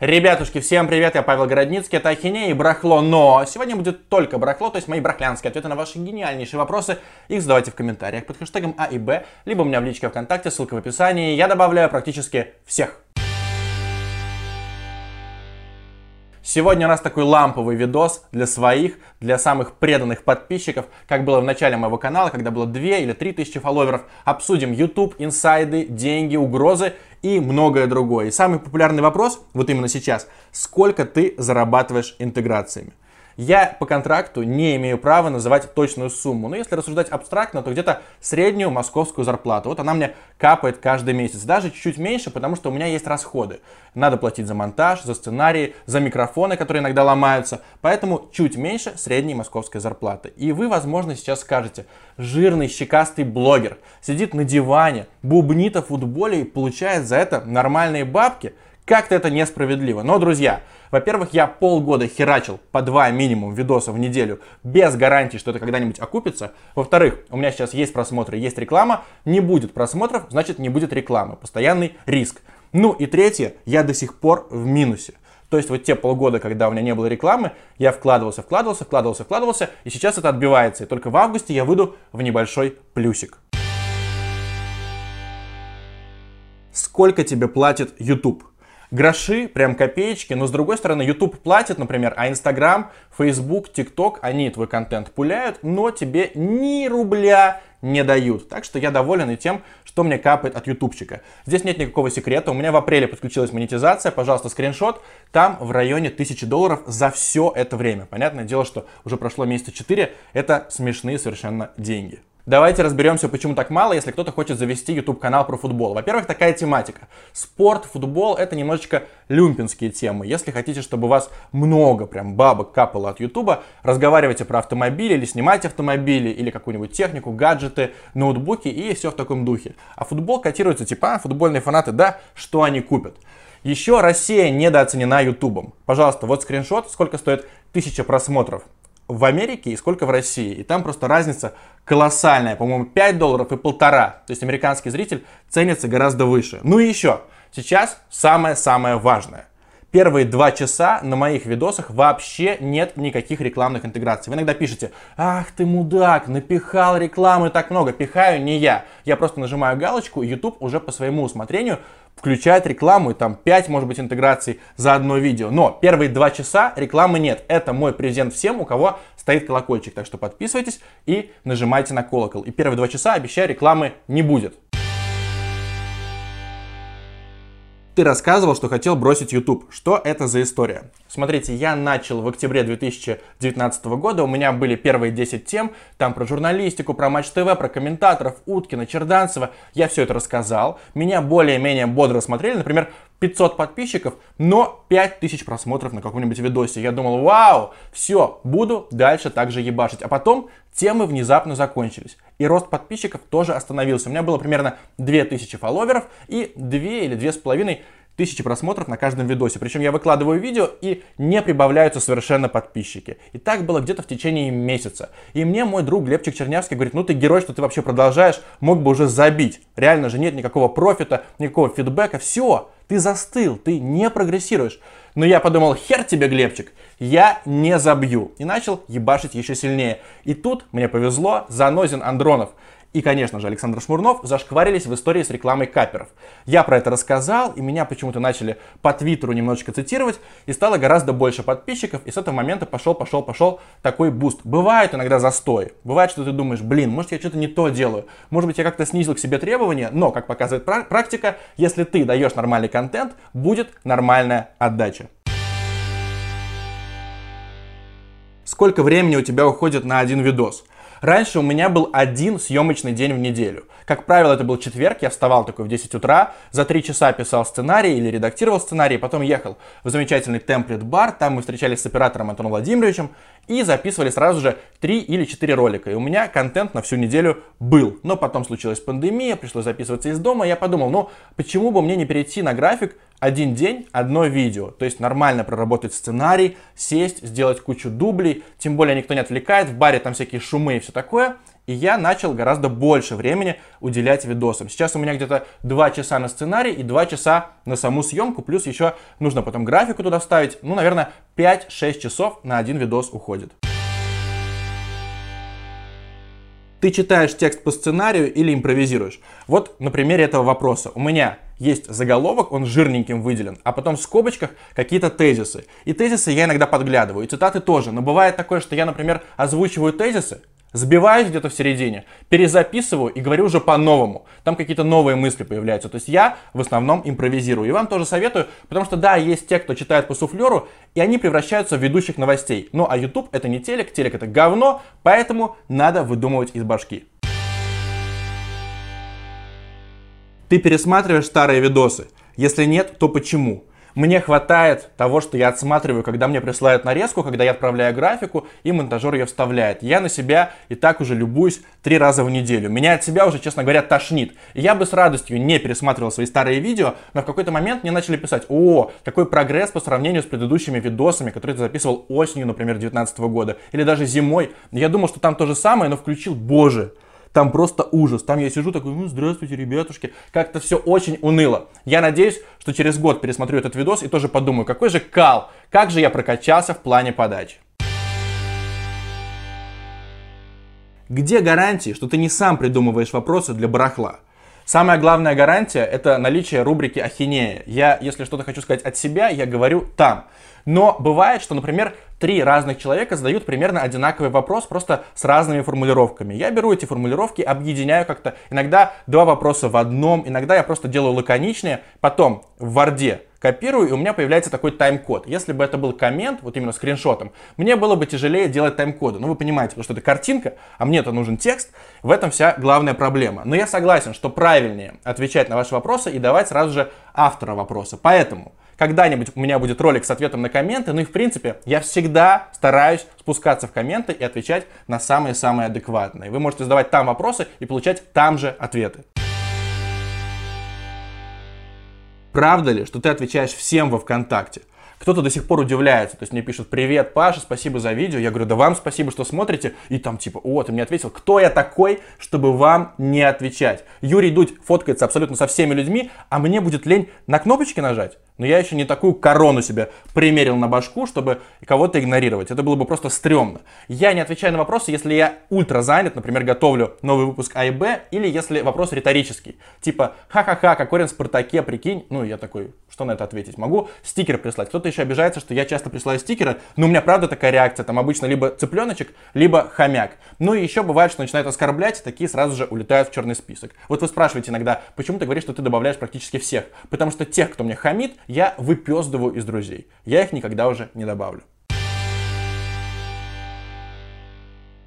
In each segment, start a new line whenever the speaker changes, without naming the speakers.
Ребятушки, всем привет, я Павел Городницкий, это Ахинея и Брахло, но сегодня будет только Брахло, то есть мои брахлянские ответы на ваши гениальнейшие вопросы. Их задавайте в комментариях под хэштегом А и Б, либо у меня в личке ВКонтакте, ссылка в описании, я добавляю практически всех. Сегодня у нас такой ламповый видос для своих, для самых преданных подписчиков, как было в начале моего канала, когда было 2 или 3 тысячи фолловеров. Обсудим YouTube, инсайды, деньги, угрозы и многое другое. И самый популярный вопрос, вот именно сейчас, сколько ты зарабатываешь интеграциями? Я по контракту не имею права называть точную сумму. Но если рассуждать абстрактно, то где-то среднюю московскую зарплату. Вот она мне капает каждый месяц. Даже чуть-чуть меньше, потому что у меня есть расходы. Надо платить за монтаж, за сценарии, за микрофоны, которые иногда ломаются. Поэтому чуть меньше средней московской зарплаты. И вы, возможно, сейчас скажете, жирный, щекастый блогер сидит на диване, бубнит о футболе и получает за это нормальные бабки – как-то это несправедливо. Но, друзья, во-первых, я полгода херачил по два минимум видоса в неделю без гарантии, что это когда-нибудь окупится. Во-вторых, у меня сейчас есть просмотры, есть реклама. Не будет просмотров, значит не будет рекламы. Постоянный риск. Ну и третье, я до сих пор в минусе. То есть вот те полгода, когда у меня не было рекламы, я вкладывался, вкладывался, вкладывался, вкладывался, и сейчас это отбивается. И только в августе я выйду в небольшой плюсик. Сколько тебе платит YouTube? Гроши, прям копеечки, но с другой стороны, YouTube платит, например, а Instagram, Facebook, TikTok, они твой контент пуляют, но тебе ни рубля не дают. Так что я доволен и тем, что мне капает от ютубчика. Здесь нет никакого секрета. У меня в апреле подключилась монетизация. Пожалуйста, скриншот. Там в районе 1000 долларов за все это время. Понятное дело, что уже прошло месяца 4. Это смешные совершенно деньги. Давайте разберемся, почему так мало, если кто-то хочет завести YouTube канал про футбол. Во-первых, такая тематика. Спорт, футбол это немножечко люмпинские темы. Если хотите, чтобы у вас много прям бабок капало от YouTube, разговаривайте про автомобили или снимайте автомобили, или какую-нибудь технику, гаджеты, ноутбуки и все в таком духе. А футбол котируется типа, а, футбольные фанаты, да, что они купят. Еще Россия недооценена Ютубом. Пожалуйста, вот скриншот, сколько стоит 1000 просмотров в Америке и сколько в России. И там просто разница колоссальная. По-моему, 5 долларов и полтора. То есть американский зритель ценится гораздо выше. Ну и еще. Сейчас самое-самое важное. Первые два часа на моих видосах вообще нет никаких рекламных интеграций. Вы иногда пишете, ах ты мудак, напихал рекламы так много. Пихаю не я. Я просто нажимаю галочку, YouTube уже по своему усмотрению включает рекламу, и там 5, может быть, интеграций за одно видео. Но первые два часа рекламы нет. Это мой презент всем, у кого стоит колокольчик. Так что подписывайтесь и нажимайте на колокол. И первые два часа, обещаю, рекламы не будет. Ты рассказывал, что хотел бросить YouTube. Что это за история? Смотрите, я начал в октябре 2019 года, у меня были первые 10 тем, там про журналистику, про Матч ТВ, про комментаторов, Уткина, Черданцева. Я все это рассказал. Меня более-менее бодро смотрели. Например, 500 подписчиков, но 5000 просмотров на каком-нибудь видосе. Я думал, вау, все, буду дальше также ебашить. А потом темы внезапно закончились. И рост подписчиков тоже остановился. У меня было примерно 2000 фолловеров и 2 или 2,5 тысячи просмотров на каждом видосе. Причем я выкладываю видео и не прибавляются совершенно подписчики. И так было где-то в течение месяца. И мне мой друг Глебчик Чернявский говорит, ну ты герой, что ты вообще продолжаешь, мог бы уже забить. Реально же нет никакого профита, никакого фидбэка, все. Ты застыл, ты не прогрессируешь. Но я подумал, хер тебе, Глебчик, я не забью. И начал ебашить еще сильнее. И тут мне повезло, Занозин Андронов и, конечно же, Александр Шмурнов зашкварились в истории с рекламой каперов. Я про это рассказал, и меня почему-то начали по твиттеру немножечко цитировать, и стало гораздо больше подписчиков, и с этого момента пошел, пошел, пошел такой буст. Бывает иногда застой, бывает, что ты думаешь, блин, может я что-то не то делаю, может быть я как-то снизил к себе требования, но, как показывает практика, если ты даешь нормальный контент, будет нормальная отдача. Сколько времени у тебя уходит на один видос? Раньше у меня был один съемочный день в неделю. Как правило, это был четверг, я вставал такой в 10 утра, за 3 часа писал сценарий или редактировал сценарий, потом ехал в замечательный темплет бар, там мы встречались с оператором Антоном Владимировичем и записывали сразу же 3 или 4 ролика. И у меня контент на всю неделю был. Но потом случилась пандемия, пришлось записываться из дома, я подумал, ну почему бы мне не перейти на график один день, одно видео. То есть нормально проработать сценарий, сесть, сделать кучу дублей, тем более никто не отвлекает, в баре там всякие шумы и все такое. И я начал гораздо больше времени уделять видосам. Сейчас у меня где-то 2 часа на сценарий и 2 часа на саму съемку, плюс еще нужно потом графику туда вставить. Ну, наверное, 5-6 часов на один видос уходит. Ты читаешь текст по сценарию или импровизируешь? Вот на примере этого вопроса. У меня есть заголовок, он жирненьким выделен, а потом в скобочках какие-то тезисы. И тезисы я иногда подглядываю, и цитаты тоже. Но бывает такое, что я, например, озвучиваю тезисы, Сбиваюсь где-то в середине, перезаписываю и говорю уже по-новому. Там какие-то новые мысли появляются. То есть я в основном импровизирую. И вам тоже советую, потому что да, есть те, кто читает по суфлеру, и они превращаются в ведущих новостей. Ну а YouTube это не телек, телек это говно, поэтому надо выдумывать из башки. Ты пересматриваешь старые видосы? Если нет, то почему? Мне хватает того, что я отсматриваю, когда мне присылают нарезку, когда я отправляю графику, и монтажер ее вставляет. Я на себя и так уже любуюсь три раза в неделю. Меня от себя уже, честно говоря, тошнит. И я бы с радостью не пересматривал свои старые видео, но в какой-то момент мне начали писать, о, какой прогресс по сравнению с предыдущими видосами, которые ты записывал осенью, например, 2019 года, или даже зимой. Я думал, что там то же самое, но включил, боже, там просто ужас. Там я сижу такой, ну, здравствуйте, ребятушки. Как-то все очень уныло. Я надеюсь, что через год пересмотрю этот видос и тоже подумаю, какой же кал, как же я прокачался в плане подачи. Где гарантии, что ты не сам придумываешь вопросы для барахла? Самая главная гарантия – это наличие рубрики «Ахинея». Я, если что-то хочу сказать от себя, я говорю там. Но бывает, что, например, три разных человека задают примерно одинаковый вопрос, просто с разными формулировками. Я беру эти формулировки, объединяю как-то. Иногда два вопроса в одном, иногда я просто делаю лаконичнее. Потом в Варде копирую, и у меня появляется такой тайм-код. Если бы это был коммент, вот именно скриншотом, мне было бы тяжелее делать тайм-коды. Ну, вы понимаете, потому что это картинка, а мне это нужен текст. В этом вся главная проблема. Но я согласен, что правильнее отвечать на ваши вопросы и давать сразу же автора вопроса. Поэтому когда-нибудь у меня будет ролик с ответом на комменты, ну и в принципе я всегда стараюсь спускаться в комменты и отвечать на самые-самые адекватные. Вы можете задавать там вопросы и получать там же ответы. Правда ли, что ты отвечаешь всем во ВКонтакте? Кто-то до сих пор удивляется, то есть мне пишут, привет, Паша, спасибо за видео. Я говорю, да вам спасибо, что смотрите. И там типа, о, ты мне ответил, кто я такой, чтобы вам не отвечать? Юрий Дудь фоткается абсолютно со всеми людьми, а мне будет лень на кнопочки нажать? Но я еще не такую корону себе примерил на башку, чтобы кого-то игнорировать. Это было бы просто стрёмно. Я не отвечаю на вопросы, если я ультра занят, например, готовлю новый выпуск А и Б, или если вопрос риторический. Типа, ха-ха-ха, Кокорин в Спартаке, прикинь. Ну, я такой, что на это ответить? Могу стикер прислать. Кто-то еще обижается, что я часто присылаю стикеры, но у меня правда такая реакция. Там обычно либо цыпленочек, либо хомяк. Ну и еще бывает, что начинают оскорблять, такие сразу же улетают в черный список. Вот вы спрашиваете иногда, почему ты говоришь, что ты добавляешь практически всех? Потому что тех, кто мне хамит, я выпездываю из друзей. Я их никогда уже не добавлю.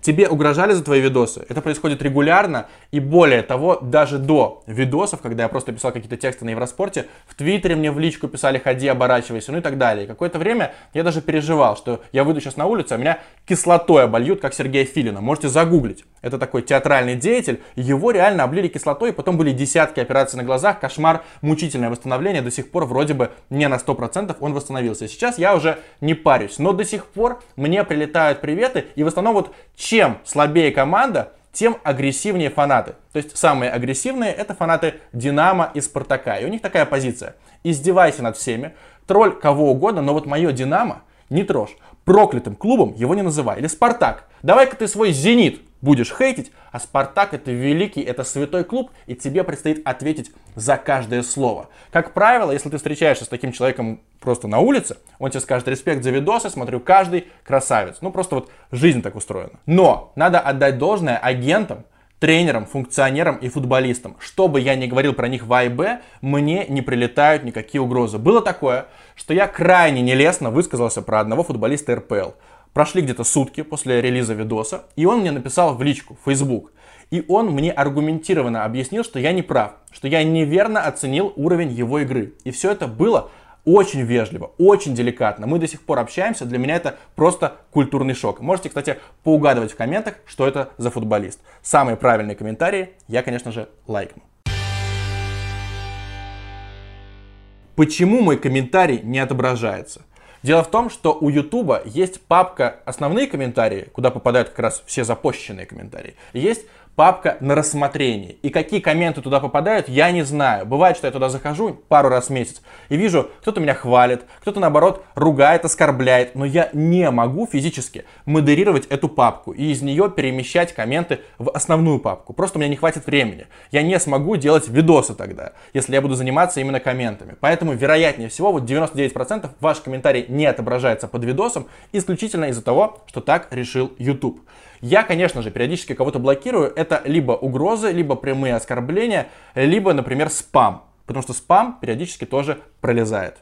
Тебе угрожали за твои видосы? Это происходит регулярно, и более того, даже до видосов, когда я просто писал какие-то тексты на Евроспорте, в Твиттере мне в личку писали «ходи, оборачивайся», ну и так далее. какое-то время я даже переживал, что я выйду сейчас на улицу, а меня кислотой обольют, как Сергея Филина. Можете загуглить. Это такой театральный деятель, его реально облили кислотой, потом были десятки операций на глазах, кошмар, мучительное восстановление, до сих пор вроде бы не на 100% он восстановился. Сейчас я уже не парюсь, но до сих пор мне прилетают приветы, и в основном вот чем слабее команда, тем агрессивнее фанаты. То есть самые агрессивные это фанаты Динамо и Спартака. И у них такая позиция. Издевайся над всеми, тролль кого угодно, но вот мое Динамо не трожь. Проклятым клубом его не называй. Или Спартак. Давай-ка ты свой Зенит будешь хейтить, а Спартак это великий, это святой клуб, и тебе предстоит ответить за каждое слово. Как правило, если ты встречаешься с таким человеком просто на улице, он тебе скажет респект за видосы, смотрю каждый, красавец. Ну просто вот жизнь так устроена. Но надо отдать должное агентам, тренерам, функционерам и футболистам. Что бы я ни говорил про них в А мне не прилетают никакие угрозы. Было такое, что я крайне нелестно высказался про одного футболиста РПЛ. Прошли где-то сутки после релиза видоса, и он мне написал в личку, в Facebook. И он мне аргументированно объяснил, что я не прав, что я неверно оценил уровень его игры. И все это было очень вежливо, очень деликатно. Мы до сих пор общаемся, для меня это просто культурный шок. Можете, кстати, поугадывать в комментах, что это за футболист. Самые правильные комментарии я, конечно же, лайкну. Почему мой комментарий не отображается? Дело в том, что у YouTube есть папка «Основные комментарии», куда попадают как раз все запущенные комментарии. Есть папка на рассмотрение. И какие комменты туда попадают, я не знаю. Бывает, что я туда захожу пару раз в месяц и вижу, кто-то меня хвалит, кто-то наоборот ругает, оскорбляет, но я не могу физически модерировать эту папку и из нее перемещать комменты в основную папку. Просто у меня не хватит времени. Я не смогу делать видосы тогда, если я буду заниматься именно комментами. Поэтому, вероятнее всего, вот 99% ваш комментарий не отображается под видосом исключительно из-за того, что так решил YouTube. Я, конечно же, периодически кого-то блокирую. Это либо угрозы, либо прямые оскорбления, либо, например, спам. Потому что спам периодически тоже пролезает.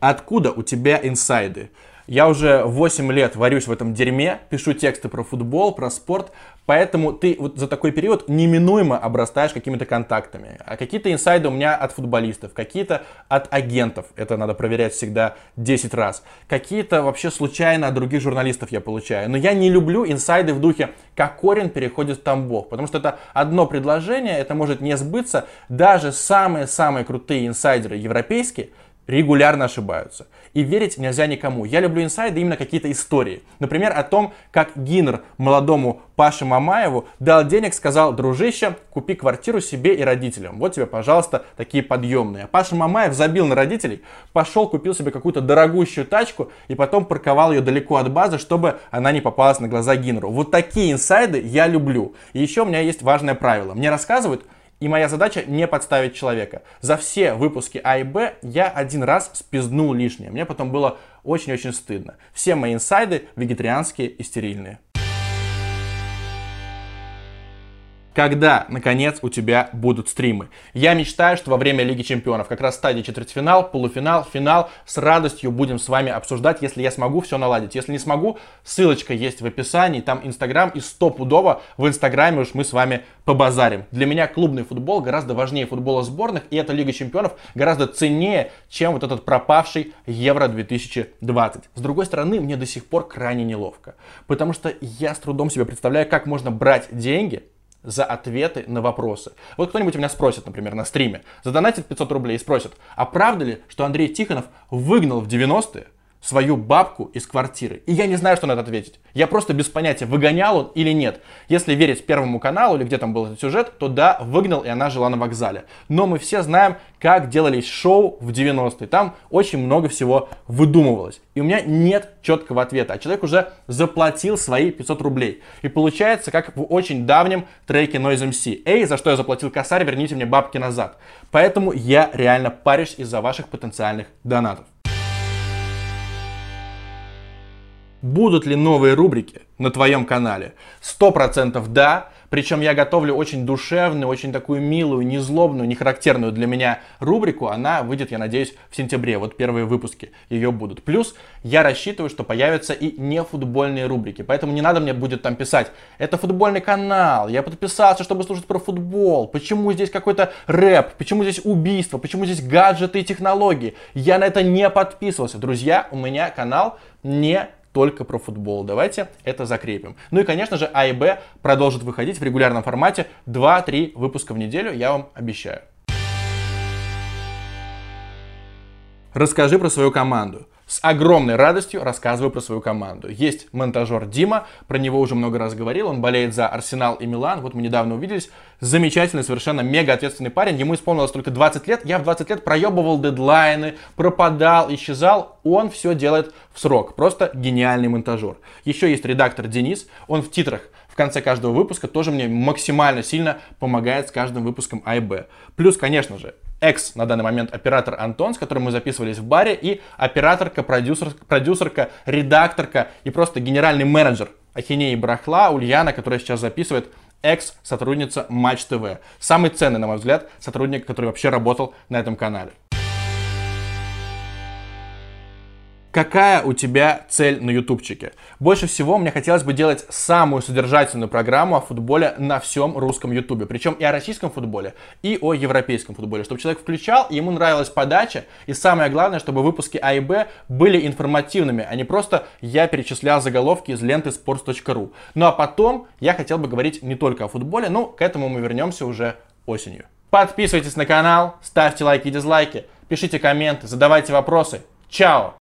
Откуда у тебя инсайды? Я уже 8 лет варюсь в этом дерьме, пишу тексты про футбол, про спорт, поэтому ты вот за такой период неминуемо обрастаешь какими-то контактами. А какие-то инсайды у меня от футболистов, какие-то от агентов, это надо проверять всегда 10 раз. Какие-то вообще случайно от других журналистов я получаю. Но я не люблю инсайды в духе, как корень переходит в Тамбов, потому что это одно предложение, это может не сбыться. Даже самые-самые крутые инсайдеры европейские регулярно ошибаются. И верить нельзя никому. Я люблю инсайды именно какие-то истории. Например, о том, как Гиннер молодому Паше Мамаеву дал денег, сказал, дружище, купи квартиру себе и родителям. Вот тебе, пожалуйста, такие подъемные. А Паша Мамаев забил на родителей, пошел, купил себе какую-то дорогущую тачку и потом парковал ее далеко от базы, чтобы она не попалась на глаза Гиннеру. Вот такие инсайды я люблю. И еще у меня есть важное правило. Мне рассказывают, и моя задача не подставить человека. За все выпуски А и Б я один раз спизнул лишнее. Мне потом было очень-очень стыдно. Все мои инсайды вегетарианские и стерильные. Когда, наконец, у тебя будут стримы. Я мечтаю, что во время Лиги Чемпионов, как раз стадии четвертьфинал, полуфинал, финал, с радостью будем с вами обсуждать, если я смогу все наладить. Если не смогу, ссылочка есть в описании, там Инстаграм и стопудово в Инстаграме уж мы с вами побазарим. Для меня клубный футбол гораздо важнее футбола сборных, и эта Лига Чемпионов гораздо ценнее, чем вот этот пропавший Евро 2020. С другой стороны, мне до сих пор крайне неловко, потому что я с трудом себе представляю, как можно брать деньги, за ответы на вопросы. Вот кто-нибудь у меня спросит, например, на стриме, задонатит 500 рублей и спросит, а правда ли, что Андрей Тихонов выгнал в 90-е свою бабку из квартиры. И я не знаю, что на это ответить. Я просто без понятия, выгонял он или нет. Если верить Первому каналу или где там был этот сюжет, то да, выгнал, и она жила на вокзале. Но мы все знаем, как делались шоу в 90-е. Там очень много всего выдумывалось. И у меня нет четкого ответа. А человек уже заплатил свои 500 рублей. И получается, как в очень давнем треке Noise MC. Эй, за что я заплатил косарь, верните мне бабки назад. Поэтому я реально парюсь из-за ваших потенциальных донатов. Будут ли новые рубрики на твоем канале? Сто процентов да. Причем я готовлю очень душевную, очень такую милую, незлобную, не характерную для меня рубрику. Она выйдет, я надеюсь, в сентябре. Вот первые выпуски ее будут. Плюс я рассчитываю, что появятся и не футбольные рубрики. Поэтому не надо мне будет там писать, это футбольный канал, я подписался, чтобы слушать про футбол. Почему здесь какой-то рэп? Почему здесь убийство? Почему здесь гаджеты и технологии? Я на это не подписывался. Друзья, у меня канал не только про футбол. Давайте это закрепим. Ну и, конечно же, А и Б продолжит выходить в регулярном формате 2-3 выпуска в неделю, я вам обещаю. Расскажи про свою команду. С огромной радостью рассказываю про свою команду. Есть монтажер Дима, про него уже много раз говорил, он болеет за Арсенал и Милан, вот мы недавно увиделись. Замечательный, совершенно мега ответственный парень, ему исполнилось только 20 лет, я в 20 лет проебывал дедлайны, пропадал, исчезал, он все делает в срок, просто гениальный монтажер. Еще есть редактор Денис, он в титрах в конце каждого выпуска тоже мне максимально сильно помогает с каждым выпуском А и Б. Плюс, конечно же, экс на данный момент оператор Антон, с которым мы записывались в баре, и операторка, продюсер, продюсерка, редакторка и просто генеральный менеджер Ахинеи Брахла Ульяна, которая сейчас записывает экс-сотрудница Матч ТВ. Самый ценный, на мой взгляд, сотрудник, который вообще работал на этом канале. Какая у тебя цель на ютубчике? Больше всего мне хотелось бы делать самую содержательную программу о футболе на всем русском ютубе. Причем и о российском футболе, и о европейском футболе. Чтобы человек включал, ему нравилась подача. И самое главное, чтобы выпуски А и Б были информативными, а не просто я перечислял заголовки из ленты sports.ru. Ну а потом я хотел бы говорить не только о футболе, но к этому мы вернемся уже осенью. Подписывайтесь на канал, ставьте лайки и дизлайки, пишите комменты, задавайте вопросы. Чао!